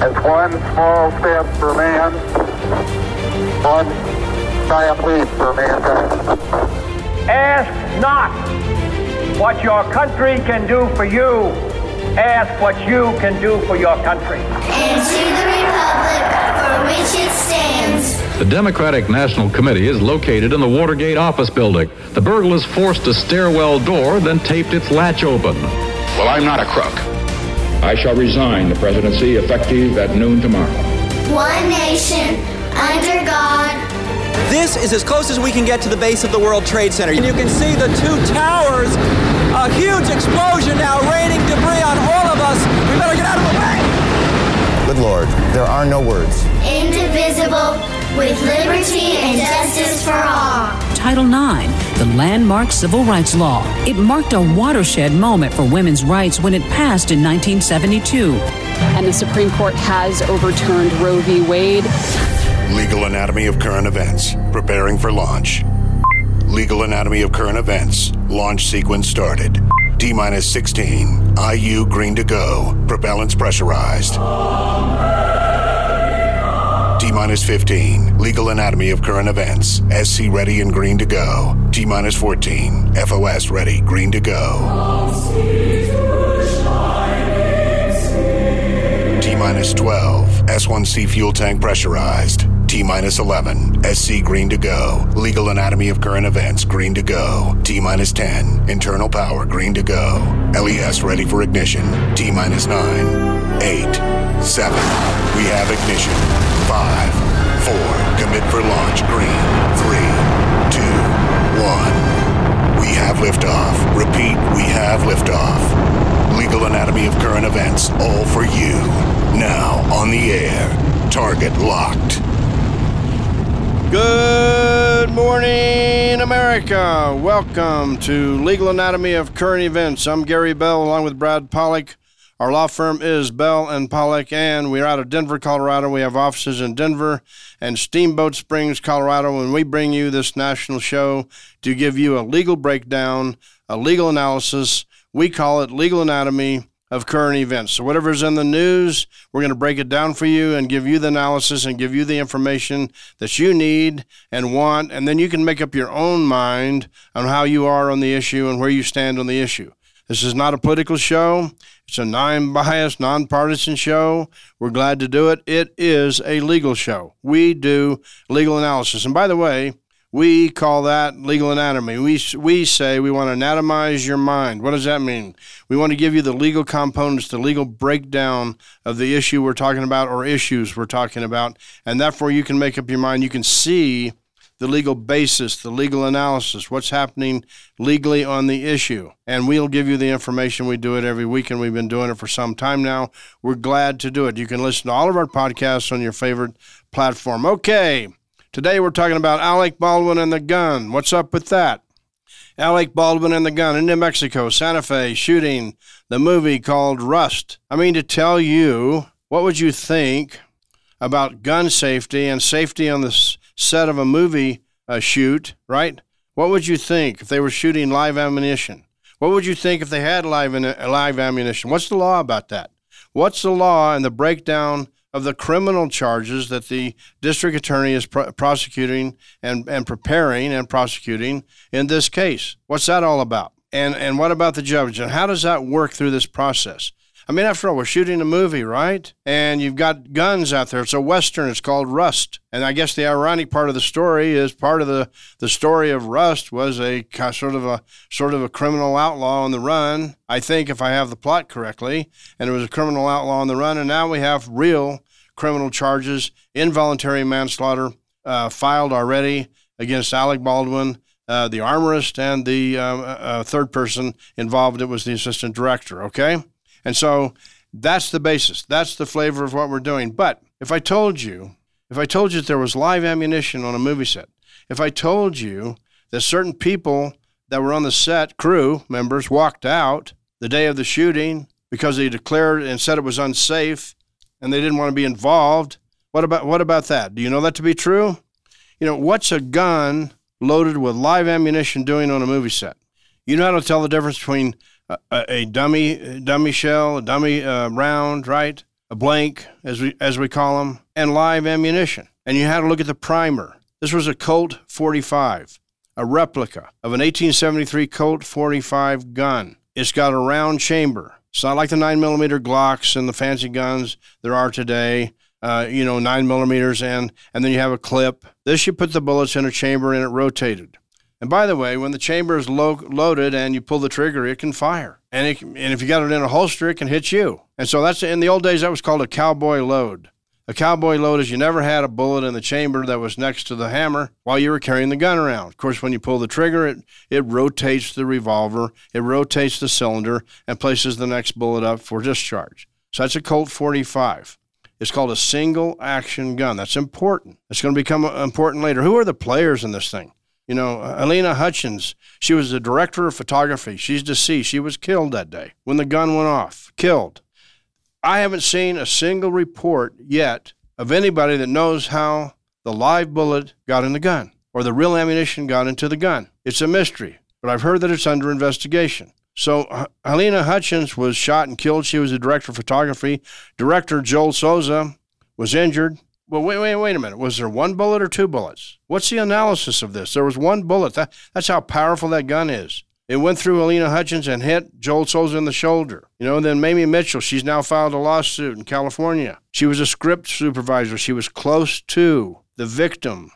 As one small step for man, one giant leap for mankind. Ask not what your country can do for you. Ask what you can do for your country. and to the republic for which it stands, The Democratic National Committee is located in the Watergate office building. The burglars forced a stairwell door, then taped its latch open. Well, I'm not a crook. I shall resign the presidency effective at noon tomorrow. one nation, under God, This is as close as we can get to the base of the World Trade Center. And you can see the two towers, a huge explosion now raining debris on all of us. We better get out of the way. Good Lord, there are no words. indivisible, with liberty and justice for all. Title IX, the landmark civil rights law. It marked a watershed moment for women's rights when it passed in 1972. And the Supreme Court has overturned Roe v. Wade. Legal Anatomy of Current Events. Preparing for launch. Legal Anatomy of Current Events. Launch sequence started. T minus 16. IU green to go. Propellants pressurized. T minus 15. Legal Anatomy of Current Events. SC ready and green to go. T minus 14. FOS ready, green to go. T minus 12. S1C fuel tank pressurized. T minus 11. SC green to go. Legal anatomy of current events green to go. T minus 10. Internal power green to go. LES ready for ignition. T minus 9. 8. 7. We have ignition. 5. 4. Commit for launch green. Three, two, one. We have liftoff. Repeat, we have liftoff. Legal anatomy of current events, all for you. Now on the air. Target locked. Good morning, America. Welcome to Legal Anatomy of Current Events. I'm Gary Bell, along with Brad Pollock. Our law firm is Bell and Pollock, and we're out of Denver, Colorado. We have offices in Denver and Steamboat Springs, Colorado. And we bring you this national show to give you a legal breakdown, a legal analysis. We call it Legal Anatomy of current events. So whatever's in the news, we're going to break it down for you and give you the analysis and give you the information that you need and want, and then you can make up your own mind on how you are on the issue and where you stand on the issue. This is not a political show. It's a non-biased, nonpartisan show. We're glad to do it. It is a legal show. We do legal analysis. And by the way, we call that legal anatomy. We, we say we want to anatomize your mind. What does that mean? We want to give you the legal components, the legal breakdown of the issue we're talking about or issues we're talking about. And therefore, you can make up your mind. You can see the legal basis, the legal analysis, what's happening legally on the issue. And we'll give you the information. We do it every week, and we've been doing it for some time now. We're glad to do it. You can listen to all of our podcasts on your favorite platform. Okay. Today we're talking about Alec Baldwin and the gun. What's up with that? Alec Baldwin and the gun in New Mexico, Santa Fe, shooting the movie called Rust. I mean, to tell you, what would you think about gun safety and safety on the set of a movie uh, shoot, right? What would you think if they were shooting live ammunition? What would you think if they had live, in, live ammunition? What's the law about that? What's the law and the breakdown of the criminal charges that the district attorney is pr- prosecuting and, and preparing and prosecuting in this case. What's that all about? And, and what about the judge? And how does that work through this process? I mean, after all, we're shooting a movie, right? And you've got guns out there. It's a Western. It's called Rust. And I guess the ironic part of the story is part of the, the story of Rust was a sort of a sort of a criminal outlaw on the run. I think if I have the plot correctly, and it was a criminal outlaw on the run, and now we have real criminal charges, involuntary manslaughter uh, filed already against Alec Baldwin. Uh, the armorist and the uh, uh, third person involved, it was the assistant director. Okay. And so that's the basis. That's the flavor of what we're doing. But if I told you, if I told you that there was live ammunition on a movie set, if I told you that certain people that were on the set, crew members, walked out the day of the shooting because they declared and said it was unsafe and they didn't want to be involved, what about what about that? Do you know that to be true? You know, what's a gun loaded with live ammunition doing on a movie set? You know how to tell the difference between a, a dummy dummy shell, a dummy uh, round, right? a blank, as we, as we call them, and live ammunition. And you had to look at the primer. This was a Colt 45, a replica of an 1873 Colt 45 gun. It's got a round chamber. It's not like the 9mm Glocks and the fancy guns there are today. Uh, you know, nine millimeters, and and then you have a clip. This you put the bullets in a chamber and it rotated. And by the way, when the chamber is lo- loaded and you pull the trigger, it can fire. And, it, and if you got it in a holster, it can hit you. And so that's in the old days that was called a cowboy load. A cowboy load is you never had a bullet in the chamber that was next to the hammer while you were carrying the gun around. Of course, when you pull the trigger, it, it rotates the revolver, it rotates the cylinder, and places the next bullet up for discharge. So that's a Colt 45. It's called a single action gun. That's important. It's going to become uh, important later. Who are the players in this thing? You know, uh, Halyna Hutchins, she was the director of photography. She's deceased. She was killed that day when the gun went off. Killed. I haven't seen a single report yet of anybody that knows how the live bullet got in the gun or the real ammunition got into the gun. It's a mystery, but I've heard that it's under investigation. So uh, Halyna Hutchins was shot and killed. She was the director of photography. Director Joel Souza was injured. Well, wait, wait, wait a minute. Was there one bullet or two bullets? What's the analysis of this? There was one bullet. That, that's how powerful that gun is. It went through Halyna Hutchins and hit Joel Souza in the shoulder. You know, and then Mamie Mitchell, she's now filed a lawsuit in California. She was a script supervisor. She was close to the victim,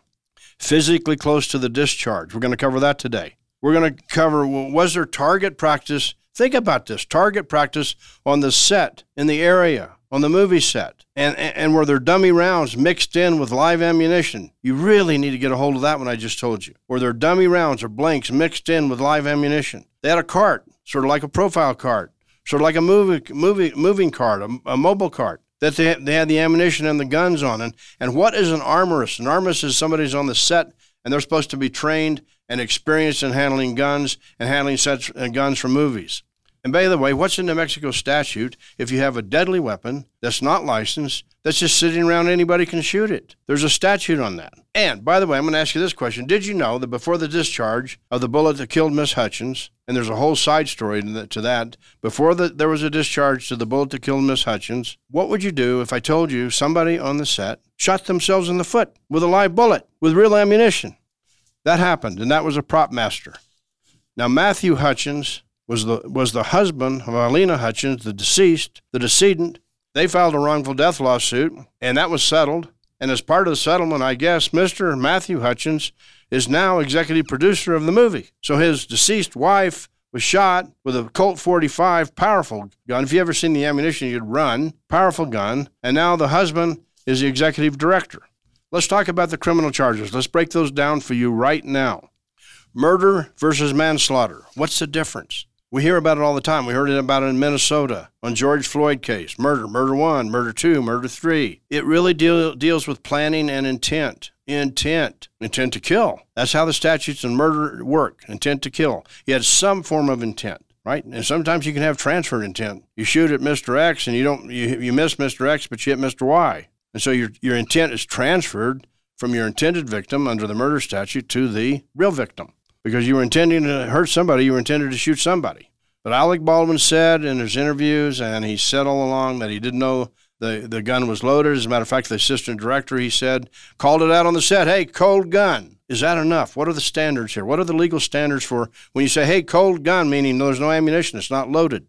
physically close to the discharge. We're going to cover that today. We're going to cover was there target practice? Think about this target practice on the set in the area on the movie set and, and were there dummy rounds mixed in with live ammunition. You really need to get a hold of that one I just told you. Were there dummy rounds or blanks mixed in with live ammunition? They had a cart, sort of like a profile cart, sort of like a movie, movie, moving cart, a, a mobile cart that they, they had the ammunition and the guns on. And, and what is an armorist? An armorist is somebody who's on the set and they're supposed to be trained and experienced in handling guns and handling sets, uh, guns for movies. And by the way, what's in New Mexico statute if you have a deadly weapon that's not licensed, that's just sitting around, anybody can shoot it? There's a statute on that. And by the way, I'm going to ask you this question Did you know that before the discharge of the bullet that killed Miss Hutchins, and there's a whole side story to that, before the, there was a discharge to the bullet that killed Miss Hutchins, what would you do if I told you somebody on the set shot themselves in the foot with a live bullet with real ammunition? That happened, and that was a prop master. Now, Matthew Hutchins was the was the husband of Halyna Hutchins, the deceased, the decedent. They filed a wrongful death lawsuit, and that was settled. And as part of the settlement, I guess Mr. Matthew Hutchins is now executive producer of the movie. So his deceased wife was shot with a Colt 45 powerful gun. If you ever seen the ammunition, you'd run. Powerful gun. And now the husband is the executive director. Let's talk about the criminal charges. Let's break those down for you right now. Murder versus manslaughter. What's the difference? We hear about it all the time. We heard about it in Minnesota on George Floyd case, murder, murder one, murder two, murder three. It really deal, deals with planning and intent. Intent, intent to kill. That's how the statutes in murder work. Intent to kill. You had some form of intent, right? And sometimes you can have transferred intent. You shoot at Mr. X and you don't, you, you miss Mr. X, but you hit Mr. Y. And so your, your intent is transferred from your intended victim under the murder statute to the real victim because you were intending to hurt somebody, you were intended to shoot somebody. But Alec Baldwin said in his interviews, and he said all along that he didn't know the, the gun was loaded. As a matter of fact, the assistant director, he said, called it out on the set, hey, cold gun. Is that enough? What are the standards here? What are the legal standards for when you say, hey, cold gun, meaning there's no ammunition, it's not loaded?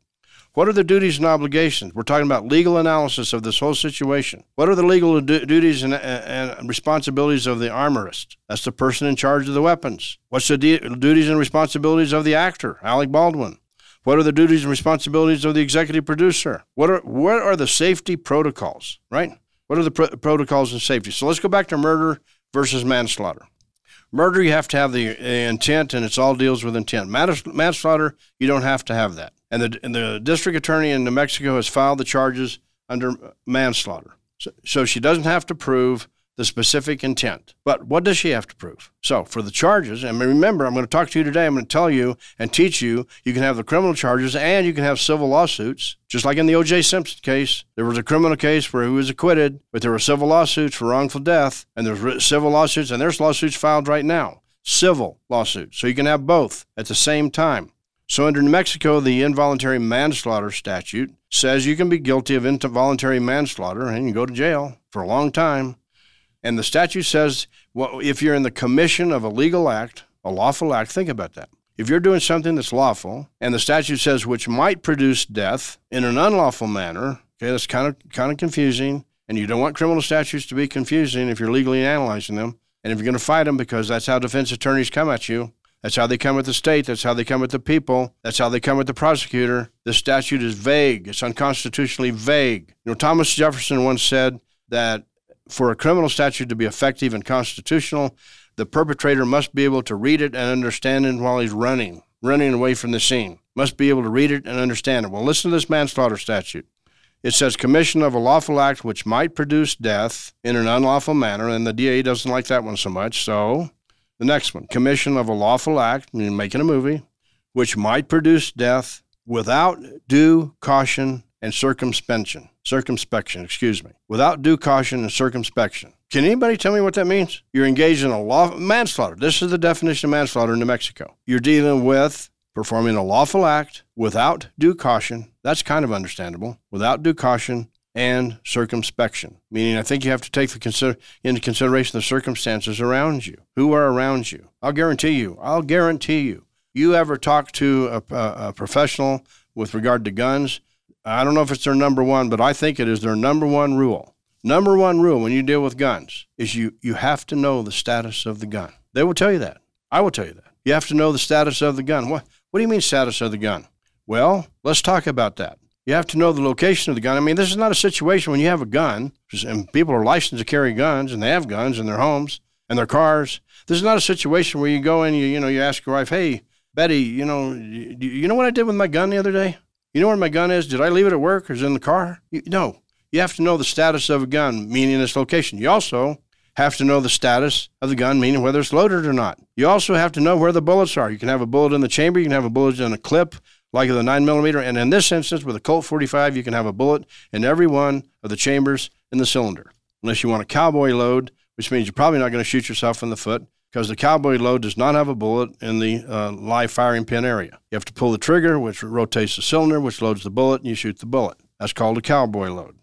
What are the duties and obligations? We're talking about legal analysis of this whole situation. What are the legal du- duties and, and, responsibilities of the armorist? That's the person in charge of the weapons. What's the de- duties and responsibilities of the actor, Alec Baldwin? What are the duties and responsibilities of the executive producer? What are what are the safety protocols? Right? What are the protocols and safety? So let's go back to murder versus manslaughter. Murder, you have to have the uh, intent, and it's all deals with intent. Manslaughter, you don't have to have that. And the, and the district attorney in New Mexico has filed the charges under manslaughter. So, so she doesn't have to prove the specific intent. But what does she have to prove? So, for the charges, and remember, I'm going to talk to you today, I'm going to tell you and teach you you can have the criminal charges and you can have civil lawsuits. Just like in the O.J. Simpson case, there was a criminal case where he was acquitted, but there were civil lawsuits for wrongful death, and there's civil lawsuits, and there's lawsuits filed right now. Civil lawsuits. So you can have both at the same time. So, under New Mexico, the involuntary manslaughter statute says you can be guilty of involuntary manslaughter and you can go to jail for a long time. And the statute says well, if you're in the commission of a legal act, a lawful act, think about that. If you're doing something that's lawful, and the statute says which might produce death in an unlawful manner, okay, that's kind of kind of confusing. And you don't want criminal statutes to be confusing if you're legally analyzing them. And if you're going to fight them, because that's how defense attorneys come at you, that's how they come at the state. That's how they come at the people. That's how they come at the prosecutor. The statute is vague. It's unconstitutionally vague. You know, Thomas Jefferson once said that for a criminal statute to be effective and constitutional, the perpetrator must be able to read it and understand it while he's running, running away from the scene. Must be able to read it and understand it. Well, listen to this manslaughter statute. It says commission of a lawful act which might produce death in an unlawful manner, and the DA doesn't like that one so much. So the next one, commission of a lawful act, meaning making a movie, which might produce death without due caution and circumspection. Circumspection, excuse me. Without due caution and circumspection. Can anybody tell me what that means? You're engaged in a law manslaughter. This is the definition of manslaughter in New Mexico. You're dealing with performing a lawful act without due caution. That's kind of understandable. Without due caution and circumspection, meaning I think you have to take the consider- into consideration the circumstances around you, who are around you. I'll guarantee you, I'll guarantee you, you ever talk to a, a, a professional with regard to guns, I don't know if it's their number one, but I think it is their number one rule. Number one rule when you deal with guns is you, you have to know the status of the gun. They will tell you that. I will tell you that. You have to know the status of the gun. What, what do you mean, status of the gun? Well, let's talk about that. You have to know the location of the gun. I mean, this is not a situation when you have a gun and people are licensed to carry guns and they have guns in their homes and their cars. This is not a situation where you go in, you you know, you ask your wife, "Hey, Betty, you know, you, you know what I did with my gun the other day? You know where my gun is? Did I leave it at work or is it in the car?" You, no. You have to know the status of a gun, meaning its location. You also have to know the status of the gun, meaning whether it's loaded or not. You also have to know where the bullets are. You can have a bullet in the chamber, you can have a bullet in a clip, like the 9 millimeter, and in this instance, with a Colt 45, you can have a bullet in every one of the chambers in the cylinder. Unless you want a cowboy load, which means you're probably not going to shoot yourself in the foot, because the cowboy load does not have a bullet in the uh, live firing pin area. You have to pull the trigger, which rotates the cylinder, which loads the bullet, and you shoot the bullet. That's called a cowboy load.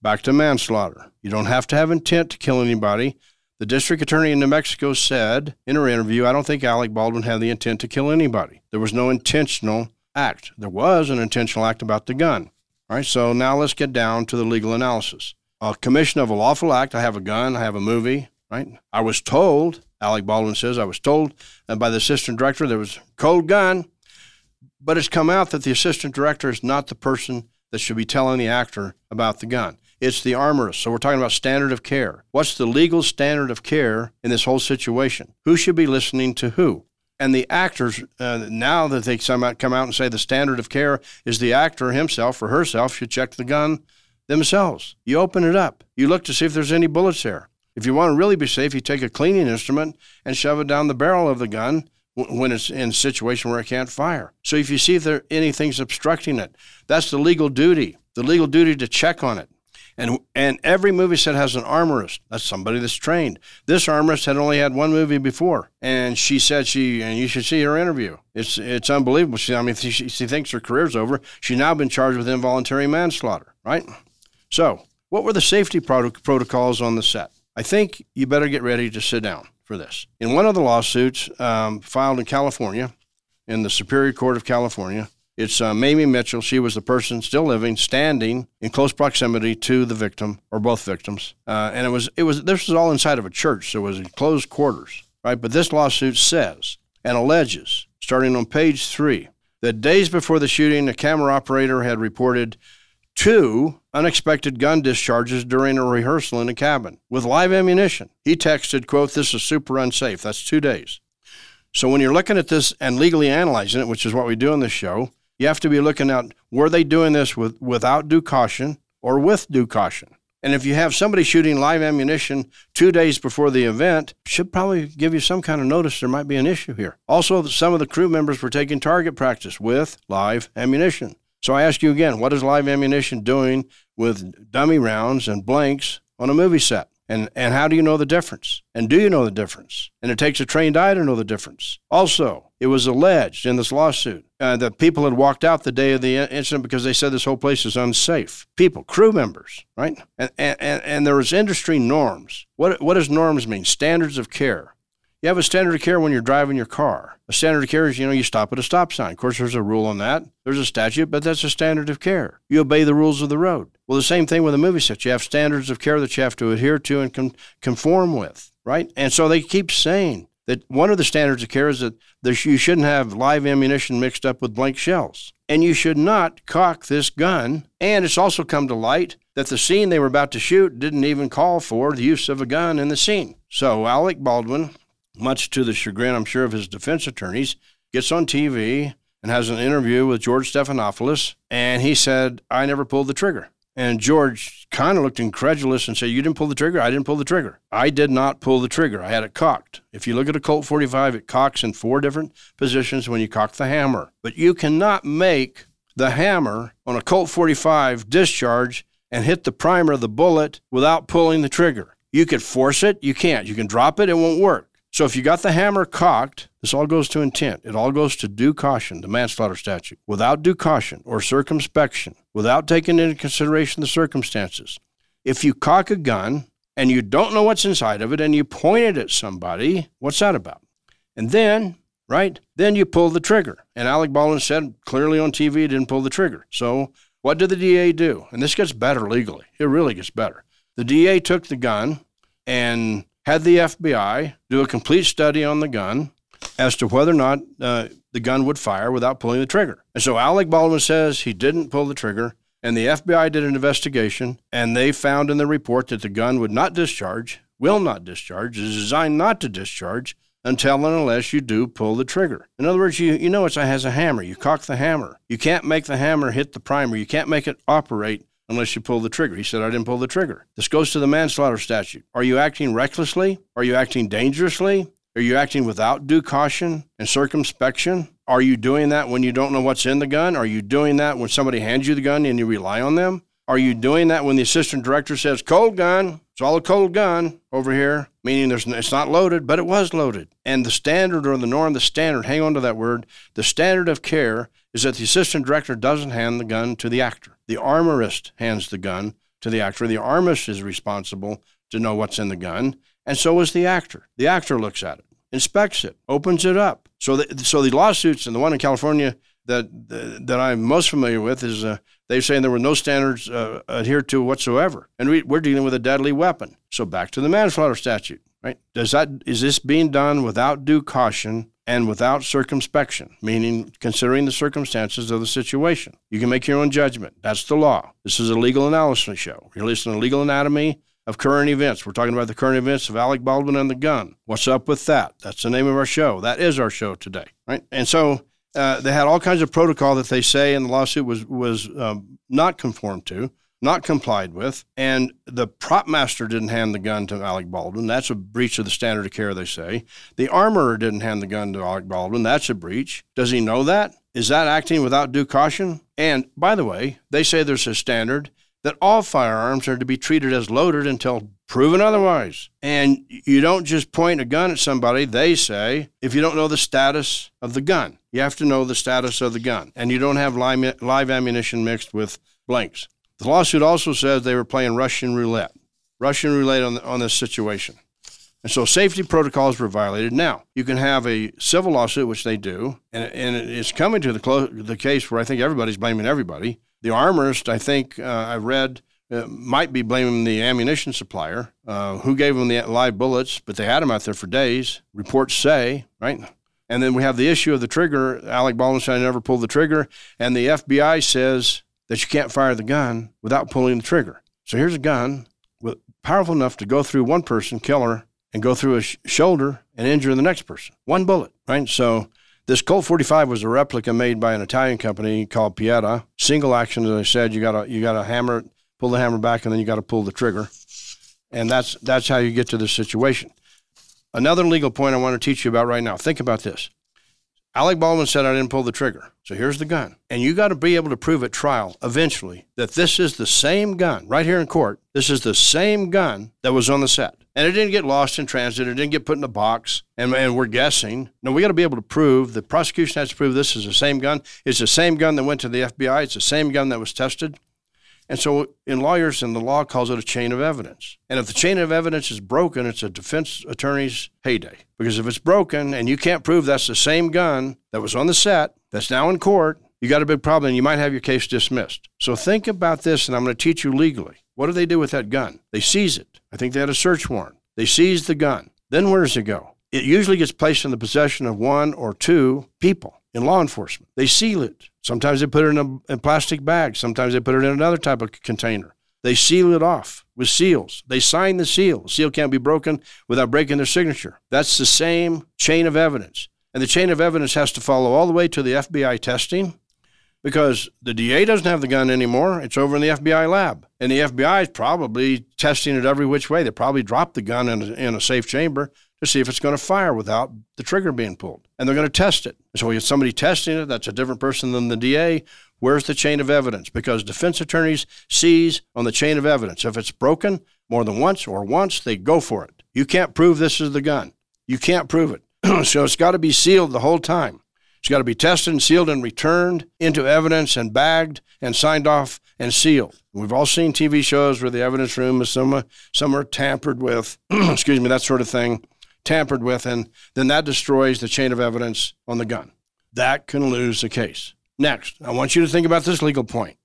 Back to manslaughter. You don't have to have intent to kill anybody. The district attorney in New Mexico said in her interview, I don't think Alec Baldwin had the intent to kill anybody. There was no intentional act. There was an intentional act about the gun. All right, so now let's get down to the legal analysis. A commission of a lawful act. I have a gun, I have a movie, right? I was told, Alec Baldwin says, I was told by the assistant director there was a cold gun, but it's come out that the assistant director is not the person that should be telling the actor about the gun. It's the armorist. So we're talking about standard of care. What's the legal standard of care in this whole situation? Who should be listening to who? And the actors, uh, now that they come out, come out and say the standard of care is the actor himself or herself should check the gun themselves. You open it up. You look to see if there's any bullets there. If you want to really be safe, you take a cleaning instrument and shove it down the barrel of the gun when it's in a situation where it can't fire. So if you see if there anything's obstructing it, that's the legal duty. The legal duty to check on it. And and every movie set has an armorist. That's somebody that's trained. This armorist had only had one movie before, and she said she and you should see her interview. It's it's unbelievable. She I mean she, she thinks her career's over. She's now been charged with involuntary manslaughter. Right. So what were the safety protocols on the set? I think you better get ready to sit down for this. In one of the lawsuits um, filed in California, in the Superior Court of California, it's uh, Mamie Mitchell. She was the person still living, standing in close proximity to the victim or both victims. Uh, and it was it was this was all inside of a church, so it was in closed quarters, right? But this lawsuit says and alleges, starting on page three, that days before the shooting, a camera operator had reported two unexpected gun discharges during a rehearsal in a cabin with live ammunition. He texted, "quote This is super unsafe." That's two days. So when you're looking at this and legally analyzing it, which is what we do on this show, you have to be looking at were they doing this with, without due caution or with due caution? And if you have somebody shooting live ammunition two days before the event, should probably give you some kind of notice there might be an issue here. Also, some of the crew members were taking target practice with live ammunition. So I ask you again, what is live ammunition doing with dummy rounds and blanks on a movie set? And, and how do you know the difference? And do you know the difference? And it takes a trained eye to know the difference. Also, it was alleged in this lawsuit uh, that people had walked out the day of the incident because they said this whole place is unsafe. People, crew members, right? And, and, and there was industry norms. What, what does norms mean? Standards of care. You have a standard of care when you're driving your car. A standard of care is, you know, you stop at a stop sign. Of course, there's a rule on that. There's a statute, but that's a standard of care. You obey the rules of the road. Well, the same thing with a movie set. You have standards of care that you have to adhere to and con- conform with, right? And so they keep saying that one of the standards of care is that you shouldn't have live ammunition mixed up with blank shells. And you should not cock this gun. And it's also come to light that the scene they were about to shoot didn't even call for the use of a gun in the scene. So Alec Baldwin much to the chagrin, I'm sure, of his defense attorneys, gets on TV and has an interview with George Stephanopoulos, and he said, I never pulled the trigger. And George kind of looked incredulous and said, You didn't pull the trigger? I didn't pull the trigger. I did not pull the trigger. I had it cocked. If you look at a Colt 45, it cocks in four different positions when you cock the hammer. But you cannot make the hammer on a Colt 45 discharge and hit the primer of the bullet without pulling the trigger. You could force it, you can't. You can drop it, it won't work. So if you got the hammer cocked, this all goes to intent. It all goes to due caution, the manslaughter statute. Without due caution or circumspection, without taking into consideration the circumstances, if you cock a gun and you don't know what's inside of it and you point it at somebody, what's that about? And then, right, then you pull the trigger. And Alec Baldwin said clearly on TV he didn't pull the trigger. So what did the DA do? And this gets better legally. It really gets better. The DA took the gun and had the FBI do a complete study on the gun as to whether or not uh, the gun would fire without pulling the trigger. And so Alec Baldwin says he didn't pull the trigger, and the FBI did an investigation, and they found in the report that the gun would not discharge, will not discharge, is designed not to discharge until and unless you do pull the trigger. In other words, you, you know it has a hammer. You cock the hammer. You can't make the hammer hit the primer. You can't make it operate unless you pull the trigger. He said, I didn't pull the trigger. This goes to the manslaughter statute. Are you acting recklessly? Are you acting dangerously? Are you acting without due caution and circumspection? Are you doing that when you don't know what's in the gun? Are you doing that when somebody hands you the gun and you rely on them? Are you doing that when the assistant director says, cold gun? It's all a cold gun over here, meaning there's, it's not loaded, but it was loaded. And the standard or the norm, the standard, hang on to that word, the standard of care is that the assistant director doesn't hand the gun to the actor. The armorist hands the gun to the actor. The armorist is responsible to know what's in the gun, and so is the actor. The actor looks at it, inspects it, opens it up. So, the, so the lawsuits and the one in California that that I'm most familiar with is uh, they're saying there were no standards uh, adhered to whatsoever, and we, we're dealing with a deadly weapon. So back to the manslaughter statute, right? Does that is this being done without due caution and without circumspection, meaning considering the circumstances of the situation. You can make your own judgment. That's the law. This is a legal analysis show. You're listening to Legal Anatomy of Current Events. We're talking about the current events of Alec Baldwin and the gun. What's up with that? That's the name of our show. That is our show today, right? And so uh, they had all kinds of protocol that they say in the lawsuit was was um, not conformed to not complied with, and the prop master didn't hand the gun to Alec Baldwin. That's a breach of the standard of care, they say. The armorer didn't hand the gun to Alec Baldwin. That's a breach. Does he know that? Is that acting without due caution? And by the way, they say there's a standard that all firearms are to be treated as loaded until proven otherwise. And you don't just point a gun at somebody, they say, if you don't know the status of the gun. You have to know the status of the gun. And you don't have live, ammunition mixed with blanks. The lawsuit also says they were playing Russian roulette, Russian roulette on, the, on this situation. And so safety protocols were violated. Now, you can have a civil lawsuit, which they do, and, and it's coming to the, clo- the case where I think everybody's blaming everybody. The armorist, I think uh, I read, uh, might be blaming the ammunition supplier uh, who gave them the live bullets, but they had them out there for days. Reports say, right? And then we have the issue of the trigger. Alec Baldwin said I never pulled the trigger. And the FBI says that you can't fire the gun without pulling the trigger. So here's a gun with, powerful enough to go through one person, kill her, and go through a sh- shoulder and injure the next person. One bullet, right? So this Colt 45 was a replica made by an Italian company called Pietta. Single action, as I said, you got to you got to hammer, pull the hammer back, and then you got to pull the trigger, and that's that's how you get to this situation. Another legal point I want to teach you about right now. Think about this: Alec Baldwin said I didn't pull the trigger. So here's the gun. And you got to be able to prove at trial eventually that this is the same gun, right here in court. This is the same gun that was on the set. And it didn't get lost in transit. It didn't get put in a box. And, and we're guessing. No, we got to be able to prove, the prosecution has to prove this is the same gun. It's the same gun that went to the FBI. It's the same gun that was tested. And so, in lawyers and the law calls it a chain of evidence. And if the chain of evidence is broken, it's a defense attorney's heyday. Because if it's broken and you can't prove that's the same gun that was on the set, that's now in court, you got a big problem and you might have your case dismissed. So think about this, and I'm going to teach you legally. What do they do with that gun? They seize it. I think they had a search warrant. They seize the gun. Then where does it go? It usually gets placed in the possession of one or two people in law enforcement. They seal it. Sometimes they put it in a, in plastic bag. Sometimes they put it in another type of container. They seal it off with seals. They sign the seal. The seal can't be broken without breaking their signature. That's the same chain of evidence. And the chain of evidence has to follow all the way to the FBI testing because the DA doesn't have the gun anymore. It's over in the FBI lab. And the FBI is probably testing it every which way. They probably dropped the gun in a, in a safe chamber to see if it's going to fire without the trigger being pulled. And they're going to test it. So if somebody testing it, that's a different person than the DA. Where's the chain of evidence? Because defense attorneys seize on the chain of evidence. If it's broken more than once or once, they go for it. You can't prove this is the gun. You can't prove it. so it's got to be sealed the whole time. It's got to be tested and sealed and returned into evidence and bagged and signed off and sealed. We've all seen TV shows where the evidence room is somewhere, somewhere tampered with, excuse me, that sort of thing tampered with, and then that destroys the chain of evidence on the gun. That can lose the case. Next, I want you to think about this legal point.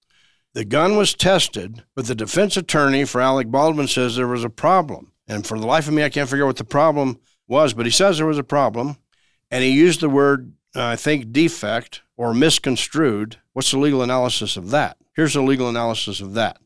The gun was tested, but the defense attorney for Alec Baldwin says there was a problem. And for the life of me, I can't figure out what the problem was, but he says there was a problem. And he used the word, uh, I think, defect or misconstrued. What's the legal analysis of that? Here's the legal analysis of that.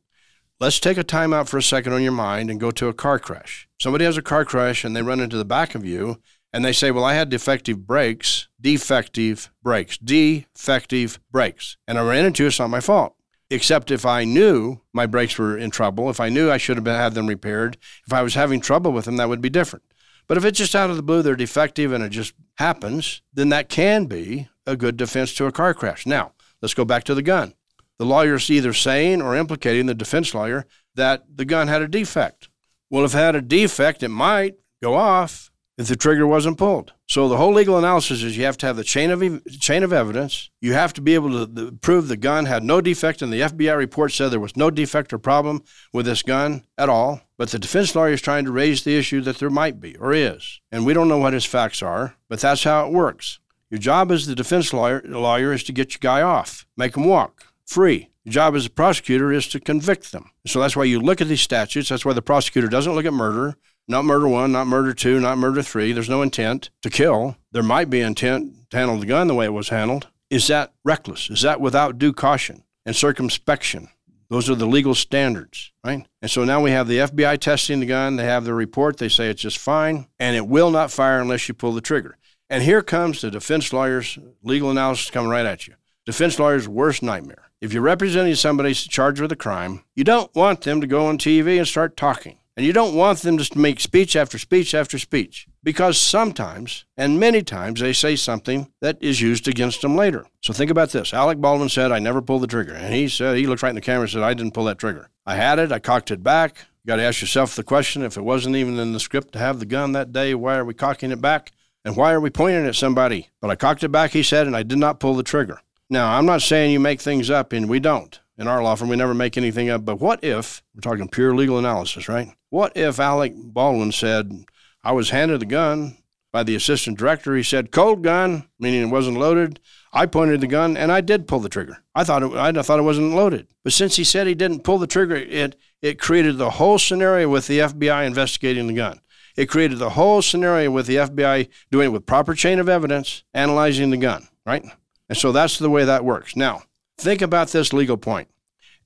Let's take a time out for a second on your mind and go to a car crash. Somebody has a car crash and they run into the back of you and they say, Well, I had defective brakes, defective brakes, defective brakes. And I ran into it, it's not my fault. Except if I knew my brakes were in trouble, if I knew I should have had them repaired, if I was having trouble with them, that would be different. But if it's just out of the blue, they're defective and it just happens, then that can be a good defense to a car crash. Now, let's go back to the gun the lawyer's either saying or implicating the defense lawyer that the gun had a defect. Well, have had a defect, it might go off if the trigger wasn't pulled. So the whole legal analysis is you have to have the chain of chain of evidence. You have to be able to prove the gun had no defect, and the FBI report said there was no defect or problem with this gun at all. But the defense lawyer is trying to raise the issue that there might be or is, and we don't know what his facts are. But that's how it works. Your job as the defense lawyer, lawyer is to get your guy off, make him walk free. Job as a prosecutor is to convict them. So that's why you look at these statutes. That's why the prosecutor doesn't look at murder, not murder one, not murder two, not murder three. There's no intent to kill. There might be intent to handle the gun the way it was handled. Is that reckless? Is that without due caution and circumspection? Those are the legal standards, right? And so now we have the FBI testing the gun. They have the report. They say it's just fine, and it will not fire unless you pull the trigger. And here comes the defense lawyer's legal analysis coming right at you. Defense lawyer's worst nightmare. If you're representing somebody charged with a crime, you don't want them to go on TV and start talking. And you don't want them to make speech after speech after speech because sometimes and many times they say something that is used against them later. So think about this. Alec Baldwin said, I never pulled the trigger. And he said, he looked right in the camera and said, I didn't pull that trigger. I had it, I cocked it back. You got to ask yourself the question if it wasn't even in the script to have the gun that day, why are we cocking it back? And why are we pointing at somebody? But I cocked it back, he said, and I did not pull the trigger. Now, I'm not saying you make things up, and we don't. In our law firm, we never make anything up. But what if, we're talking pure legal analysis, right? What if Alec Baldwin said, I was handed the gun by the assistant director. He said, cold gun, meaning it wasn't loaded. I pointed the gun and I did pull the trigger. I thought it, I thought it wasn't loaded. But since he said he didn't pull the trigger, it, it created the whole scenario with the FBI investigating the gun. It created the whole scenario with the FBI doing it with proper chain of evidence, analyzing the gun, right? And so that's the way that works. Now, think about this legal point.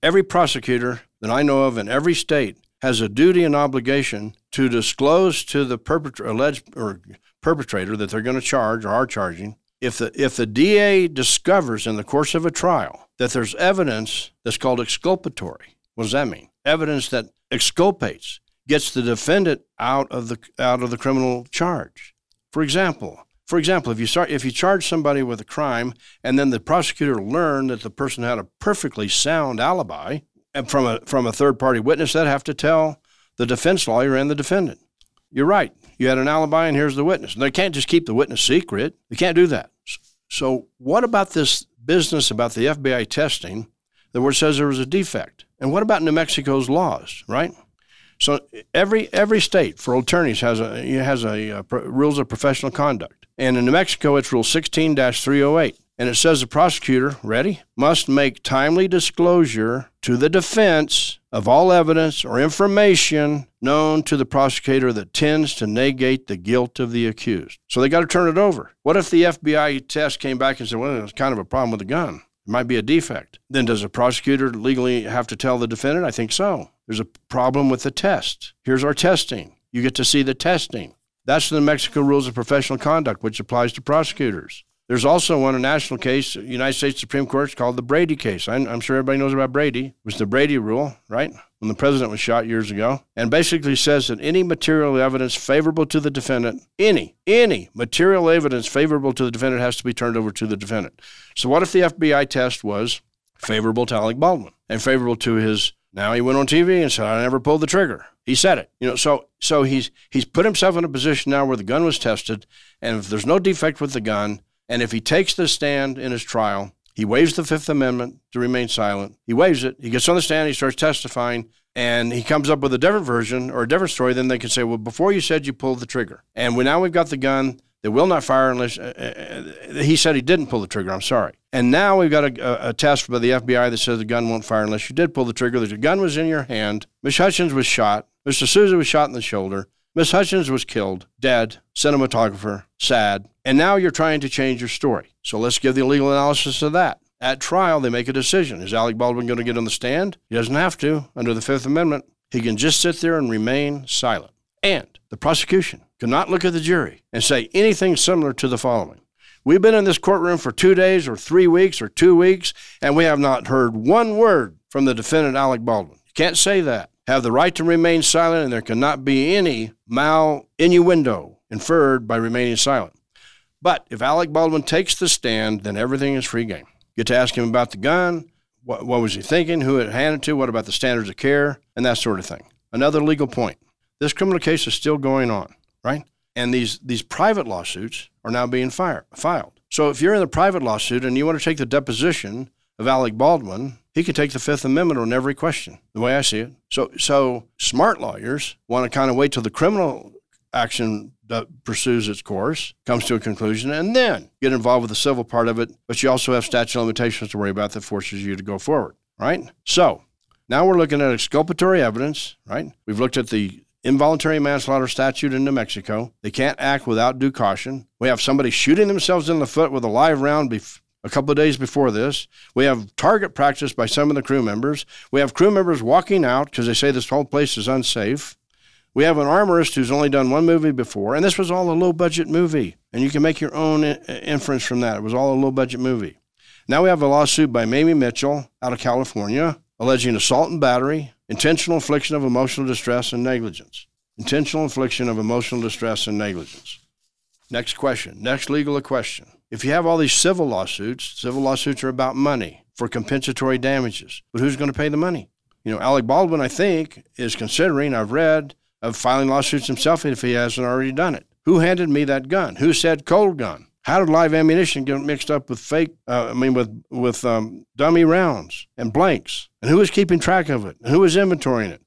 Every prosecutor that I know of in every state has a duty and obligation to disclose to the perpetrator, alleged or perpetrator that they're going to charge or are charging. If the if the DA discovers in the course of a trial that there's evidence that's called exculpatory, what does that mean? Evidence that exculpates, gets the defendant out of the out of the criminal charge. For example, For example, if you start if you charge somebody with a crime and then the prosecutor learned that the person had a perfectly sound alibi and from a from a third party witness, they'd have to tell the defense lawyer and the defendant. You're right. You had an alibi and here's the witness. And they can't just keep the witness secret. They can't do that. So what about this business about the FBI testing that where it says there was a defect? And what about New Mexico's laws, right? So every every state for attorneys has a has a, uh, a, a rules of professional conduct, and in New Mexico it's Rule 16-308, and it says the prosecutor, ready, must make timely disclosure to the defense of all evidence or information known to the prosecutor that tends to negate the guilt of the accused. So they got to turn it over. What if the FBI test came back and said, well, there's kind of a problem with the gun? It might be a defect. Then does a prosecutor legally have to tell the defendant? I think so. There's a problem with the test. Here's our testing. You get to see the testing. That's the New Mexico Rules of Professional Conduct, which applies to prosecutors. There's also one, a national case, United States Supreme Court, called the Brady case. I'm, I'm, sure everybody knows about Brady. It was the Brady rule, right? When the president was shot years ago. And basically says that any material evidence favorable to the defendant, any, any material evidence favorable to the defendant has to be turned over to the defendant. So what if the FBI test was favorable to Alec Baldwin and favorable to his now he went on TV and said, I never pulled the trigger. He said it. You know, so so he's he's put himself in a position now where the gun was tested, and if there's no defect with the gun, and if he takes the stand in his trial, he waives the Fifth Amendment to remain silent. He waives it. He gets on the stand, he starts testifying, and he comes up with a different version or a different story. Then they can say, well, before you said you pulled the trigger. And we, now we've got the gun. They will not fire unless uh, uh, he said he didn't pull the trigger. I'm sorry. And now we've got a, a, test by the FBI that says the gun won't fire unless you did pull the trigger. The gun was in your hand. Miss Hutchins was shot. Mr. Souza was shot in the shoulder. Miss Hutchins was killed, dead, cinematographer, sad. And now you're trying to change your story. So let's give the legal analysis of that. At trial, they make a decision. Is Alec Baldwin going to get on the stand? He doesn't have to under the Fifth Amendment. He can just sit there and remain silent. And the prosecution cannot look at the jury and say anything similar to the following. We've been in this courtroom for two days or three weeks or two weeks, and we have not heard one word from the defendant, Alec Baldwin. You can't say that. Have the right to remain silent, and there cannot be any mal innuendo inferred by remaining silent. But if Alec Baldwin takes the stand, then everything is free game. Get to ask him about the gun, what, what was he thinking, who it handed to, what about the standards of care, and that sort of thing. Another legal point. This criminal case is still going on right? And these, these private lawsuits are now being fire, filed. So if you're in a private lawsuit and you want to take the deposition of Alec Baldwin, he could take the Fifth Amendment on every question, the way I see it. So, so smart lawyers want to kind of wait till the criminal action pursues its course, comes to a conclusion, and then get involved with the civil part of it. But you also have statute of limitations to worry about that forces you to go forward, right? So now we're looking at exculpatory evidence, right? We've looked at the involuntary manslaughter statute in New Mexico. They can't act without due caution. We have somebody shooting themselves in the foot with a live round a couple of days before this. We have target practice by some of the crew members. We have crew members walking out because they say this whole place is unsafe. We have an armorist who's only done one movie before, and this was all a low budget movie. And you can make your own inference from that. It was all a low budget movie. Now we have a lawsuit by Mamie Mitchell out of California alleging assault and battery, intentional infliction of emotional distress, and negligence. Intentional infliction of emotional distress and negligence. Next question. Next legal question. If you have all these civil lawsuits, civil lawsuits are about money for compensatory damages. But who's going to pay the money? You know, Alec Baldwin, I think, is considering, I've read, of filing lawsuits himself if he hasn't already done it. Who handed me that gun? Who said cold gun? How did live ammunition get mixed up with fake? Uh, I mean, with with um, dummy rounds and blanks? And who was keeping track of it? And who was inventorying it?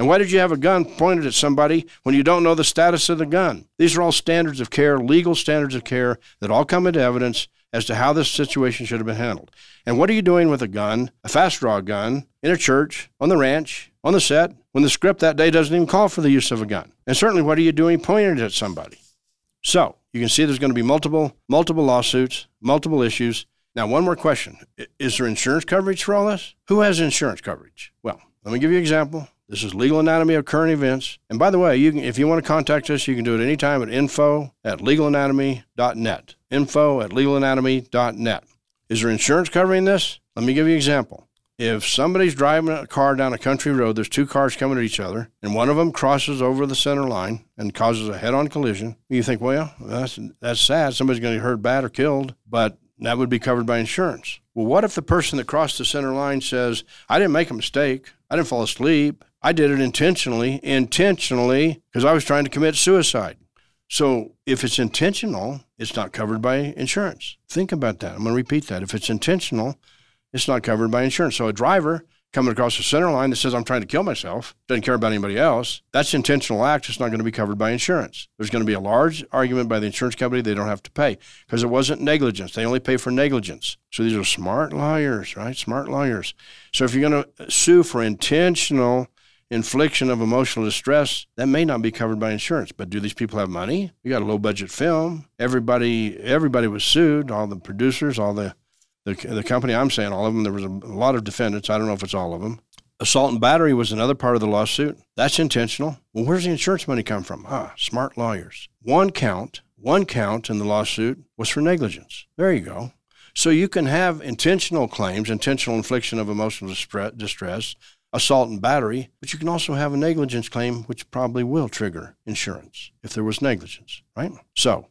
And why did you have a gun pointed at somebody when you don't know the status of the gun? These are all standards of care, legal standards of care that all come into evidence as to how this situation should have been handled. And what are you doing with a gun, a fast draw gun, in a church, on the ranch, on the set, when the script that day doesn't even call for the use of a gun? And certainly, what are you doing pointing it at somebody? So, you can see there's going to be multiple multiple lawsuits, multiple issues. Now, one more question: Is there insurance coverage for all this? Who has insurance coverage? Well, let me give you an example. This is legal anatomy of current events. And by the way, you can, if you want to contact us, you can do it anytime at info at legalanatomy.net. Info at legalanatomy.net. Is there insurance covering this? Let me give you an example. if somebody's driving a car down a country road, there's two cars coming at each other, and one of them crosses over the center line and causes a head-on collision, you think, well, that's that's sad. Somebody's going to get hurt bad or killed, but that would be covered by insurance. Well, what if the person that crossed the center line says, I didn't make a mistake. I didn't fall asleep. I did it intentionally, intentionally, because I was trying to commit suicide. So if it's intentional, it's not covered by insurance. Think about that. I'm going to repeat that. If it's intentional, it's not covered by insurance. So a driver coming across the center line that says, I'm trying to kill myself, doesn't care about anybody else, that's intentional act. It's not going to be covered by insurance. There's going to be a large argument by the insurance company they don't have to pay because it wasn't negligence. They only pay for negligence. So these are smart lawyers, right? Smart lawyers. So if you're going to sue for intentional infliction of emotional distress, that may not be covered by insurance. But do these people have money? We got a low budget film. Everybody everybody was sued, all the producers, all the the, the company I'm saying all of them, there was a, a lot of defendants. I don't know if it's all of them. Assault and battery was another part of the lawsuit. That's intentional. Well, where's the insurance money come from? Ah, smart lawyers. One count, one count in the lawsuit was for negligence. There you go. So you can have intentional claims, intentional infliction of emotional distress, assault and battery, but you can also have a negligence claim, which probably will trigger insurance if there was negligence, right? So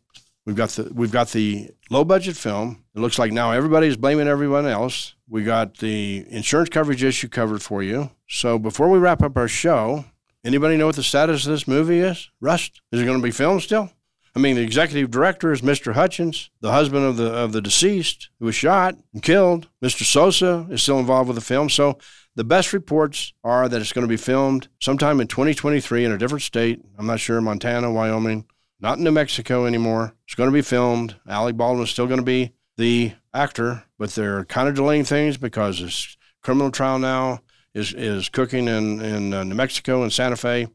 We've got the we've got the low budget film. It looks like now everybody's blaming everyone else. We got the insurance coverage issue covered for you. So before we wrap up our show, anybody know what the status of this movie is? Rust? Is it going to be filmed still? I mean, the executive director is Mr. Hutchins, the husband of the of the deceased who was shot and killed. Mr. Souza is still involved with the film. So the best reports are that it's going to be filmed sometime in 2023 in a different state. I'm not sure, Montana, Wyoming not in New Mexico anymore. It's going to be filmed. Alec Baldwin is still going to be the actor, but they're kind of delaying things because this criminal trial now is is cooking in in uh, New Mexico and Santa Fe,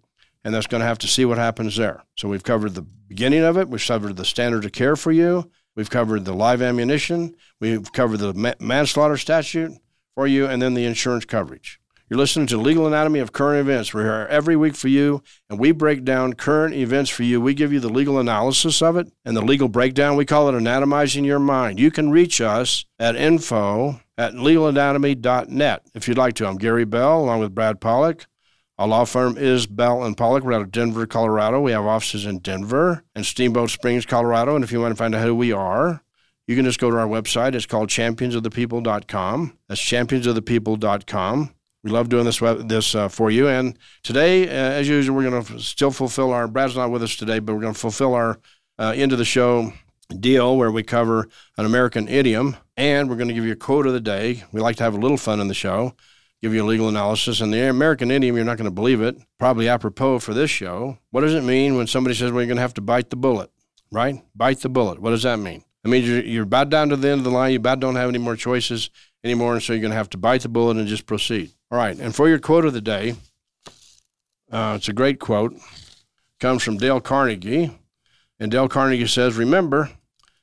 and that's going to have to see what happens there. So we've covered the beginning of it. We've covered the standard of care for you. We've covered the live ammunition. We've covered the ma- manslaughter statute for you, and then the insurance coverage. You're listening to Legal Anatomy of Current Events. We're here every week for you, and we break down current events for you. We give you the legal analysis of it and the legal breakdown. We call it anatomizing your mind. You can reach us at info at legalanatomy.net if you'd like to. I'm Gary Bell, along with Brad Pollock. Our law firm is Bell and Pollock. We're out of Denver, Colorado. We have offices in Denver and Steamboat Springs, Colorado. And if you want to find out who we are, you can just go to our website. It's called championsofthepeople.com. That's championsofthepeople.com. We love doing this this uh, for you. And today, uh, as usual, we're going to still fulfill our. Brad's not with us today, but we're going to fulfill our uh, end of the show deal where we cover an American idiom, and we're going to give you a quote of the day. We like to have a little fun in the show, give you a legal analysis. And the American idiom, you're not going to believe it, probably apropos for this show. What does it mean when somebody says, you're going to have to bite the bullet, right? Bite the bullet. What does that mean? It means you're, you're about down to the end of the line. You about don't have any more choices anymore, and so you're going to have to bite the bullet and just proceed. All right, and for your quote of the day, uh, it's a great quote. Comes from Dale Carnegie, and Dale Carnegie says, "Remember,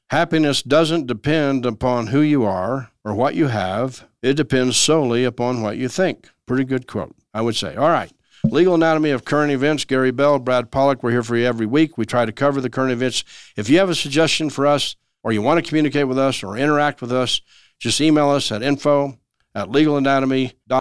happiness doesn't depend upon who you are or what you have. It depends solely upon what you think." Pretty good quote, I would say. All right. Legal Anatomy of Current Events, Gary Bell, Brad Pollock. We're here for you every week. We try to cover the current events. If you have a suggestion for us, or you want to communicate with us or interact with us, just email us at info at legalanatomy.com